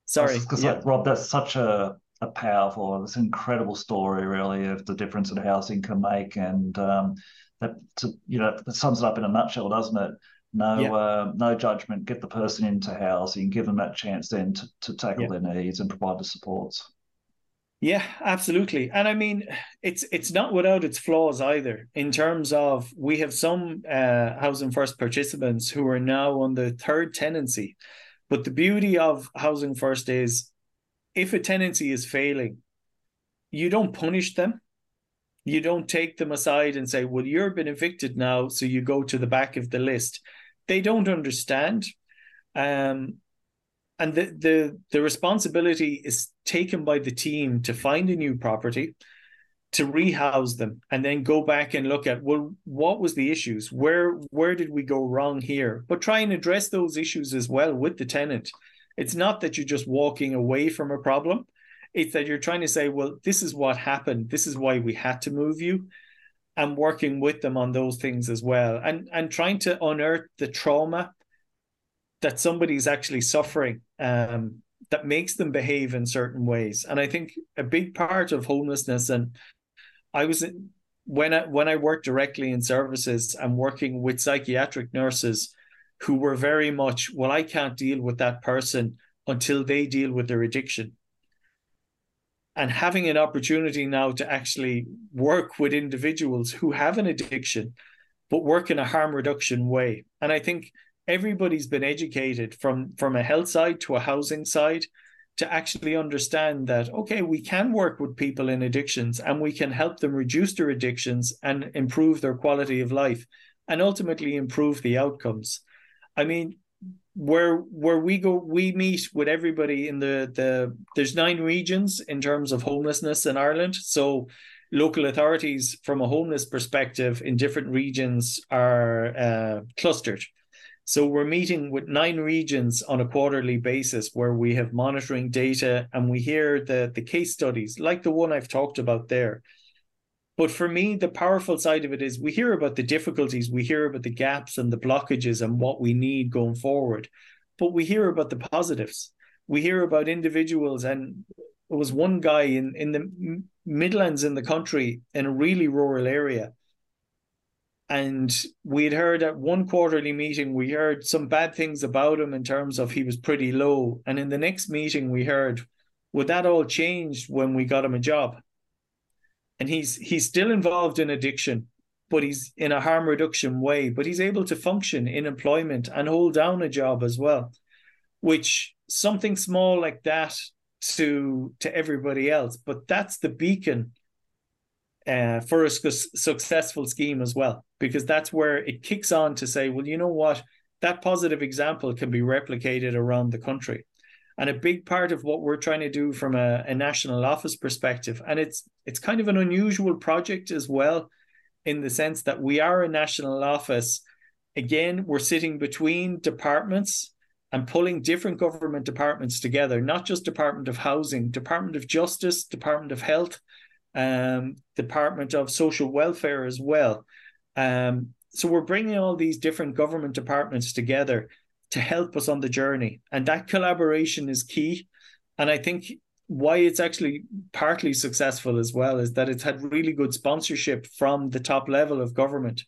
Sorry. Yeah. Rob, that's such a, a powerful, this incredible story, really, of the difference that housing can make. And um, that, to, you know, that sums it up in a nutshell, doesn't it? No, yeah. uh, no judgment. Get the person into housing. Give them that chance then to, to tackle yeah. their needs and provide the supports. Yeah, absolutely. And I mean, it's it's not without its flaws either. In terms of we have some uh, housing first participants who are now on the third tenancy, but the beauty of housing first is, if a tenancy is failing, you don't punish them. You don't take them aside and say, "Well, you've been evicted now, so you go to the back of the list." They don't understand. Um, and the, the the responsibility is taken by the team to find a new property to rehouse them and then go back and look at well what was the issues? Where where did we go wrong here? But try and address those issues as well with the tenant. It's not that you're just walking away from a problem. It's that you're trying to say well this is what happened. This is why we had to move you. And working with them on those things as well. And and trying to unearth the trauma that somebody's actually suffering um, that makes them behave in certain ways. And I think a big part of homelessness, and I was when I when I worked directly in services and working with psychiatric nurses who were very much, well, I can't deal with that person until they deal with their addiction. And having an opportunity now to actually work with individuals who have an addiction, but work in a harm reduction way. And I think everybody's been educated from, from a health side to a housing side to actually understand that okay we can work with people in addictions and we can help them reduce their addictions and improve their quality of life and ultimately improve the outcomes. I mean where where we go we meet with everybody in the the there's nine regions in terms of homelessness in ireland. So local authorities from a homeless perspective in different regions are uh, clustered so we're meeting with nine regions on a quarterly basis where we have monitoring data and we hear the, the case studies like the one I've talked about there. But for me, the powerful side of it is we hear about the difficulties, we hear about the gaps and the blockages and what we need going forward. But we hear about the positives. We hear about individuals, and it was one guy in, in the Midlands in the country in a really rural area and we'd heard at one quarterly meeting we heard some bad things about him in terms of he was pretty low. And in the next meeting we heard would that all change when we got him a job? And he's he's still involved in addiction but he's in a harm reduction way but he's able to function in employment and hold down a job as well which something small like that to to everybody else. But that's the beacon uh, for a successful scheme as well, because that's where it kicks on to say, well, you know what, that positive example can be replicated around the country. And a big part of what we're trying to do from a, a national office perspective, and it's it's kind of an unusual project as well, in the sense that we are a national office. Again, we're sitting between departments and pulling different government departments together, not just Department of Housing, Department of Justice, Department of Health, um, Department of Social Welfare as well. Um, so we're bringing all these different government departments together to help us on the journey, and that collaboration is key. And I think why it's actually partly successful as well is that it's had really good sponsorship from the top level of government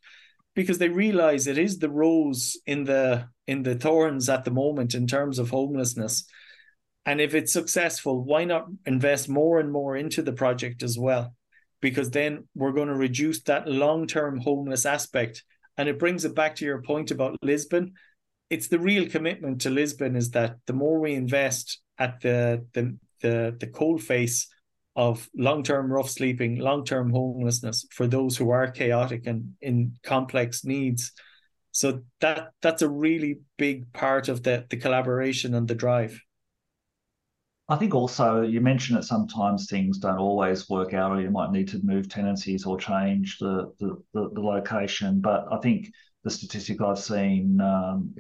because they realize it is the rose in the in the thorns at the moment in terms of homelessness and if it's successful, why not invest more and more into the project as well? Because then we're going to reduce that long term homeless aspect. And it brings it back to your point about Lisbon. It's the real commitment to Lisbon is that the more we invest at the the the, the cold face of long term rough sleeping, long term homelessness for those who are chaotic and in complex needs. So that that's a really big part of the the collaboration and the drive. I think also you mentioned that sometimes things don't always work out, or you might need to move tenancies or change the the, the, the location. But I think the statistic I've seen um,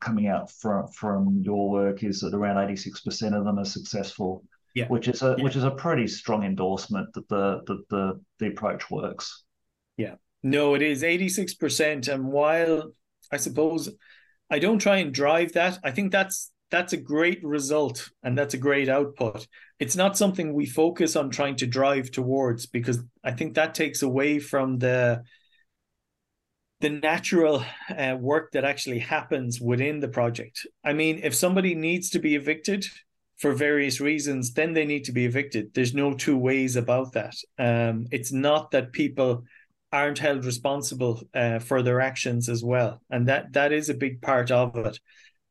coming out from from your work is that around eighty six percent of them are successful. Yeah. Which is a yeah. which is a pretty strong endorsement that the that the the approach works. Yeah. No, it is eighty six percent, and while I suppose I don't try and drive that, I think that's that's a great result and that's a great output. It's not something we focus on trying to drive towards because I think that takes away from the the natural uh, work that actually happens within the project. I mean, if somebody needs to be evicted for various reasons, then they need to be evicted. There's no two ways about that. Um, it's not that people aren't held responsible uh, for their actions as well, and that that is a big part of it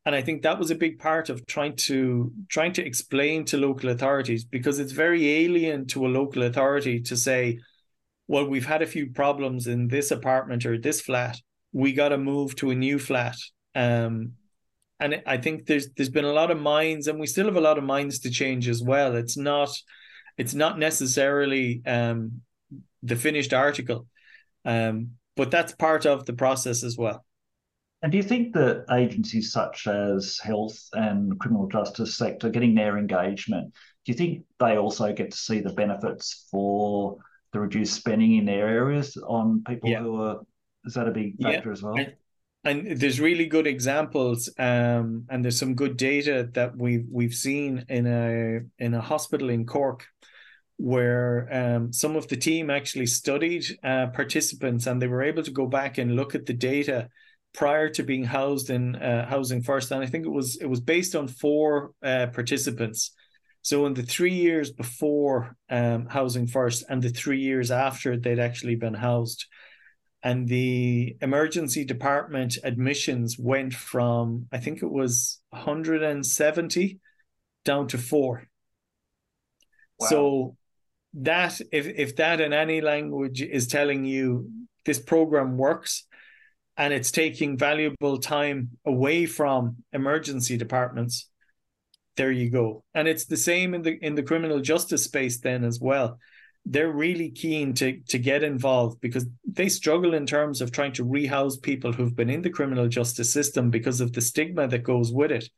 and I think that was a big part of trying to trying to explain to local authorities because it's very alien to a local authority to say, well, we've had a few problems in this apartment or this flat. We got to move to a new flat. Um, and I think there's there's been a lot of minds, and we still have a lot of minds to change as well. It's not it's not necessarily um, the finished article, um, but that's part of the process as well. And do you think that agencies such as health and criminal justice sector getting their engagement, do you think they also get to see the benefits for the reduced spending in their areas on people yeah. who are is that a big factor yeah. as well? And, and, there's really good examples, um, and there's some good data that we've we've seen in a in a hospital in Cork where um, some of the team actually studied uh, participants and they were able to go back and look at the data prior to being housed in uh, housing first, and I think it was it was based on four uh, participants. So in the three years before um, housing first and the three years after they'd actually been housed, and the emergency department admissions went from I think it was 170 down to four. Wow. So that if if that in any language is telling you this program works and it's taking valuable time away from emergency departments. There you go. And it's the same in the in the criminal justice space then as well. They're really keen to to get involved because they struggle in terms of trying to rehouse people who've been in the criminal justice system because of the stigma that goes with it.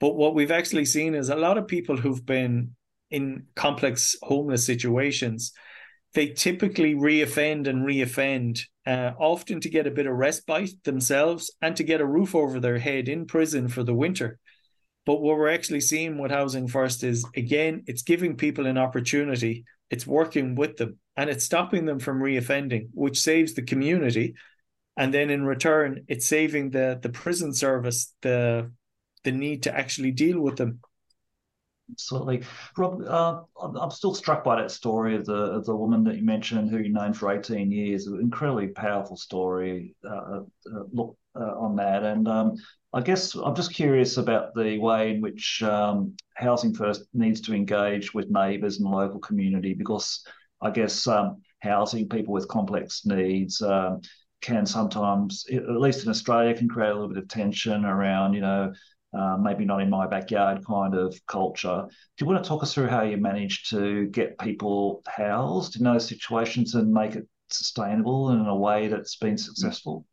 But what we've actually seen is a lot of people who've been in complex homeless situations they typically reoffend and reoffend uh, often to get a bit of respite themselves and to get a roof over their head in prison for the winter but what we're actually seeing with Housing First is again, it's giving people an opportunity, it's working with them, and it's stopping them from reoffending, which saves the community. And then in return, it's saving the the prison service the the need to actually deal with them. Absolutely, Rob. Uh, I'm still struck by that story of the of the woman that you mentioned, who you known for 18 years. An incredibly powerful story. Uh, uh, look uh, on that, and um, I guess I'm just curious about the way in which um, Housing First needs to engage with neighbours and local community because I guess um, housing people with complex needs um, can sometimes, at least in Australia, can create a little bit of tension around, you know, uh, maybe not in my backyard kind of culture. Do you want to talk us through how you manage to get people housed in those situations and make it sustainable in a way that's been successful?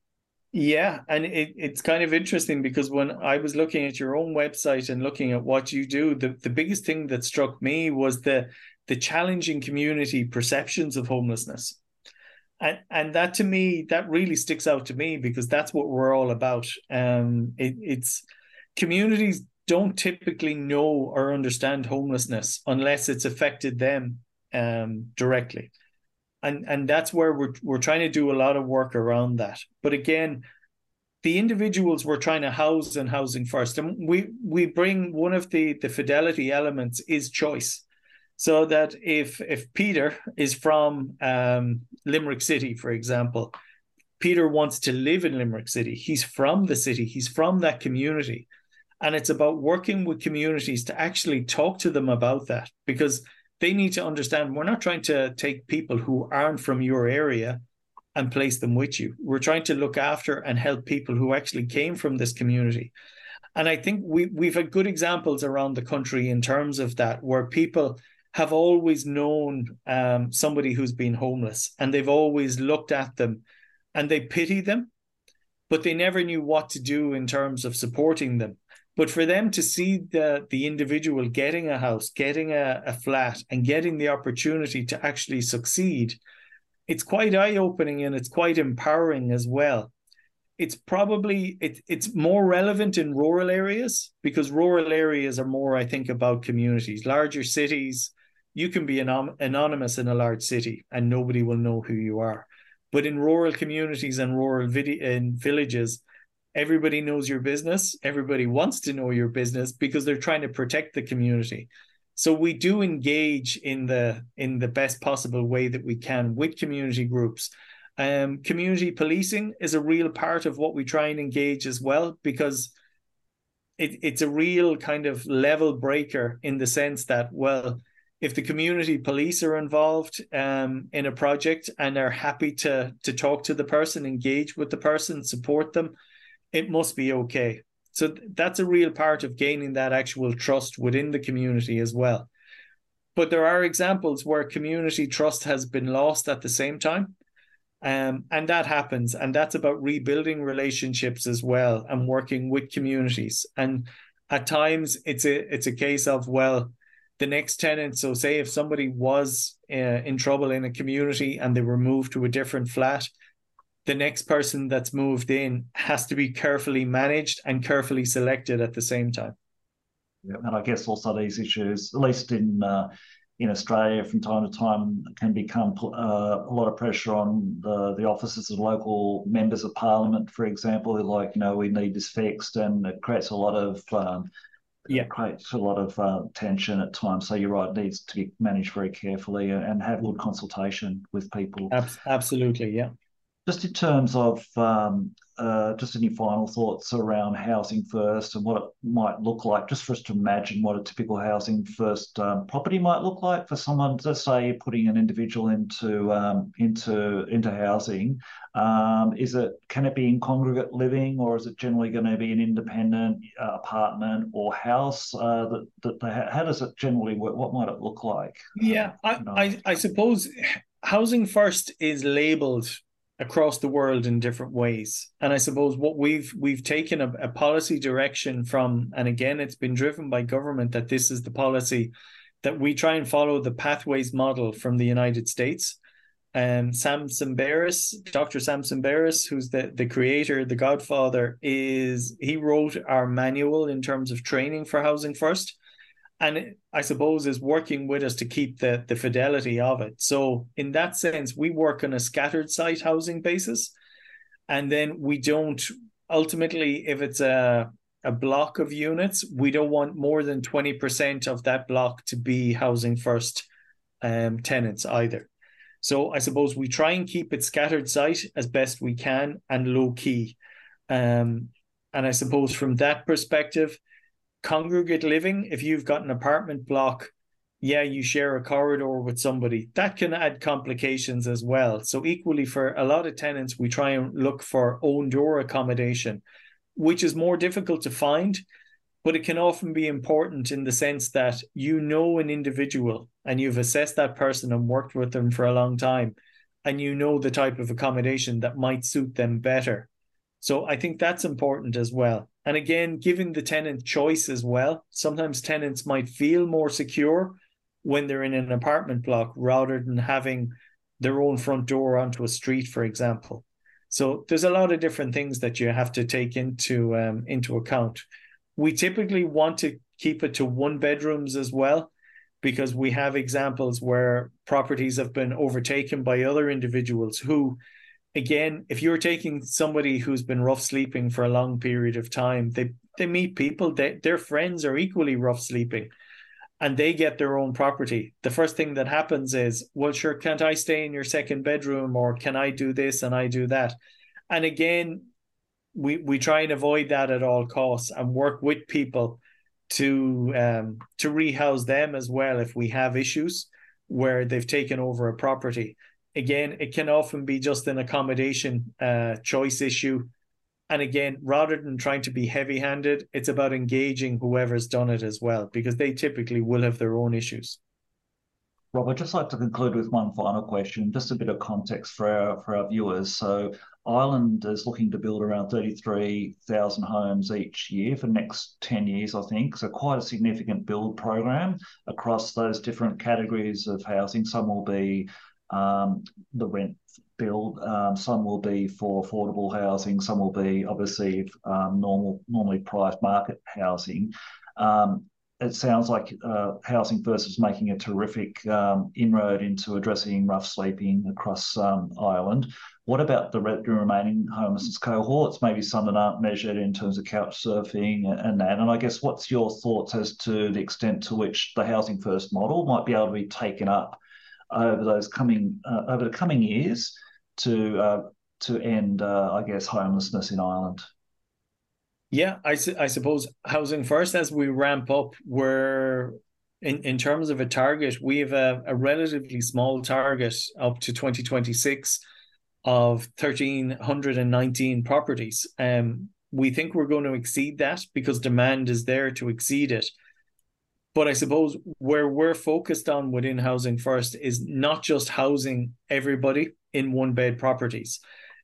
Yeah, and it, it's kind of interesting because when I was looking at your own website and looking at what you do, the, the biggest thing that struck me was the the challenging community perceptions of homelessness. And and that to me, that really sticks out to me because that's what we're all about. Um it, it's communities don't typically know or understand homelessness unless it's affected them um directly and and that's where we're we're trying to do a lot of work around that. But again, the individuals we're trying to house and housing first, and we we bring one of the the fidelity elements is choice, so that if if Peter is from um, Limerick City, for example, Peter wants to live in Limerick City. He's from the city. He's from that community. And it's about working with communities to actually talk to them about that because they need to understand we're not trying to take people who aren't from your area and place them with you. We're trying to look after and help people who actually came from this community. And I think we we've had good examples around the country in terms of that, where people have always known um, somebody who's been homeless and they've always looked at them and they pity them, but they never knew what to do in terms of supporting them. But for them to see the the individual getting a house, getting a, a flat, and getting the opportunity to actually succeed, it's quite eye opening and it's quite empowering as well. It's probably it, it's more relevant in rural areas because rural areas are more, I think, about communities. Larger cities, you can be anonymous in a large city and nobody will know who you are. But in rural communities and rural vid- in villages, everybody knows your business. Everybody wants to know your business because they're trying to protect the community. So we do engage in the in the best possible way that we can with community groups. Um, community policing is a real part of what we try and engage as well because it, it's a real kind of level breaker in the sense that well if the community police are involved um, in a project and are happy to to talk to the person engage with the person support them it must be okay. So that's a real part of gaining that actual trust within the community as well. But there are examples where community trust has been lost at the same time. Um, and that happens. And that's about rebuilding relationships as well and working with communities. And at times it's a it's a case of, well, the next tenant. So say if somebody was uh, in trouble in a community and they were moved to a different flat, the next person that's moved in has to be carefully managed and carefully selected at the same time. Yeah, and I guess also these issues, at least in uh, in Australia from time to time can become uh, a lot of pressure on the, the offices of local members of parliament, for example, like, you know, we need this fixed, and it creates a lot of um, yeah, creates a lot of uh, tension at times. So you're right; it needs to be managed very carefully and have good consultation with people. Absolutely, yeah. Just in terms of um, uh, just any final thoughts around housing first and what it might look like, just for us to imagine what a typical housing first um, property might look like for someone. Let's say putting an individual into um, into into housing. Um, is it can it be in congregate living, or is it generally going to be an independent uh, apartment or house? Uh, that, that they, how does it generally work? What might it look like? Yeah, I, you know? I, I suppose housing first is labelled across the world in different ways. And I suppose what we've we've taken a, a, policy direction from, and again, it's been driven by government that this is the policy that we try and follow the pathways model from the United States. And um, Sam Tsemberis, Dr. Samson Tsemberis, who's the, the creator, the godfather, is he wrote our manual in terms of training for housing first and I suppose is working with us to keep the the fidelity of it. So in that sense, we work on a scattered site housing basis, and then we don't ultimately if it's a a block of units, we don't want more than twenty percent of that block to be housing first um, tenants either. So I suppose we try and keep it scattered site as best we can and low key. Um, and I suppose from that perspective, congregate living, if you've got an apartment block, yeah, you share a corridor with somebody, that can add complications as well. So, equally, for a lot of tenants, we try and look for own door accommodation, which is more difficult to find, but it can often be important in the sense that you know an individual and you've assessed that person and worked with them for a long time, and you know the type of accommodation that might suit them better. So, I think that's important as well. And again, giving the tenant choice as well. Sometimes tenants might feel more secure when they're in an apartment block rather than having their own front door onto a street, for example. So there's a lot of different things that you have to take into um, into account. We typically want to keep it to one bedrooms as well, because we have examples where properties have been overtaken by other individuals who again, if you're taking somebody who's been rough sleeping for a long period of time, they they meet people that their friends are equally rough sleeping and they get their own property. The first thing that happens is, well, sure, can't I stay in your second bedroom or can I do this and I do that? And again, we we try and avoid that at all costs and work with people to um to rehouse them as well if we have issues where they've taken over a property again, it can often be just an accommodation uh, choice issue. And again, rather than trying to be heavy handed, it's about engaging whoever's done it as well, because they typically will have their own issues. Rob, I'd just like to conclude with one final question, just a bit of context for our, for our viewers. So, Ireland is looking to build around 33,000 homes each year for the next 10 years, I think. So, quite a significant build program across those different categories of housing. Some will be um, the rent build. Um, some will be for affordable housing. Some will be obviously um, normal, normally priced market housing. Um, it sounds like uh, Housing First is making a terrific um, inroad into addressing rough sleeping across um, Ireland. What about the remaining homelessness cohorts? Maybe some that aren't measured in terms of couch surfing and that. And I guess what's your thoughts as to the extent to which the Housing First model might be able to be taken up over those coming uh, over the coming years to uh, to end, uh, I guess, homelessness in Ireland? Yeah, I, I suppose housing first as we ramp up, we're in, in terms of a target, we have a, a relatively small target up to 2026 of 1,319 properties. Um, we think we're going to exceed that because demand is there to exceed it. But I suppose where we're focused on within housing first is not just housing everybody in one bed properties.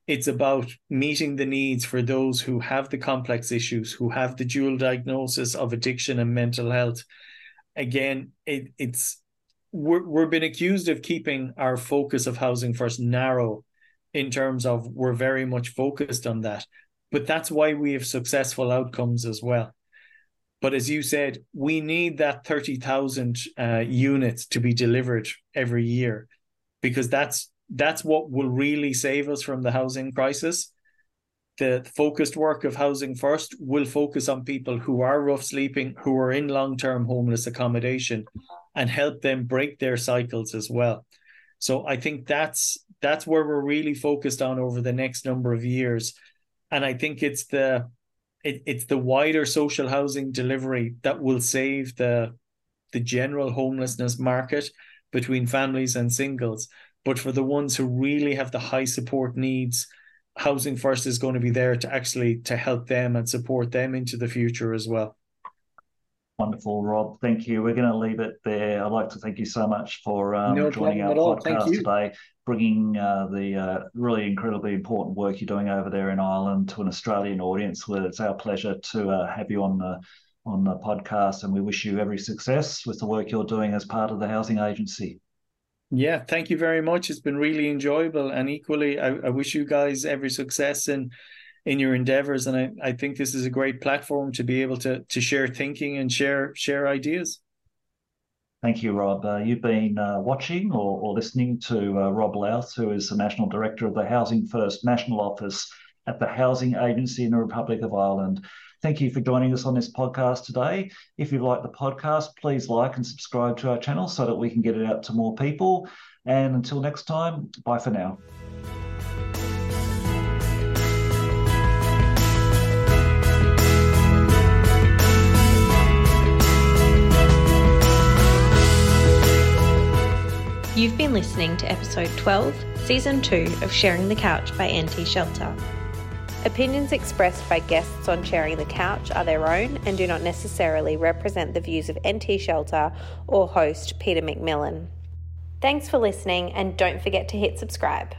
It's about meeting the needs for those who have the complex issues, who have the dual diagnosis of addiction and mental health. Again, it, it's we're, we're been accused of keeping our focus of housing first narrow in terms of we're very much focused on that. But that's why we have successful outcomes as well But as you said, we need that 30,000 uh, units to be delivered every year because that's that's what will really save us from the housing crisis. The focused work of Housing First will focus on people who are rough sleeping, who are in long term homeless accommodation, and help them break their cycles as well. So I think that's that's where we're really focused on over the next number of years, and I think it's the it, it's the wider social housing delivery that will save the the general homelessness market between families and singles. But for the ones who really have the high support needs, Housing First is going to be there to actually to help them and support them into the future as well. Wonderful, Rob. Thank you. We're going to leave it there. I'd like to thank you so much for um, no joining our podcast today, bringing uh, the uh, really incredibly important work you're doing over there in Ireland to an Australian audience. Well, it's our pleasure to uh, have you on the on the podcast, and we wish you every success with the work you're doing as part of the housing agency. Yeah, thank you very much. It's been really enjoyable, and equally, I, I wish you guys every success in in your endeavors. And I, I think this is a great platform to be able to to share thinking and share share ideas. Thank you, Rob. Uh, you've been uh, watching or, or, listening to uh, Rob Lowth, who is the National Director of the Housing First National Office at the Housing Agency in the Republic of Ireland. Thank you for joining us on this podcast today. If you like the podcast, please like and subscribe to our channel so that we can get it out to more people. And until next time, bye for now. You've been listening to episode 12, season 2 of Sharing the Couch by NT Shelter. Opinions expressed by guests on Sharing the Couch are their own and do not necessarily represent the views of NT Shelter or host Peter McMillan. Thanks for listening and don't forget to hit subscribe.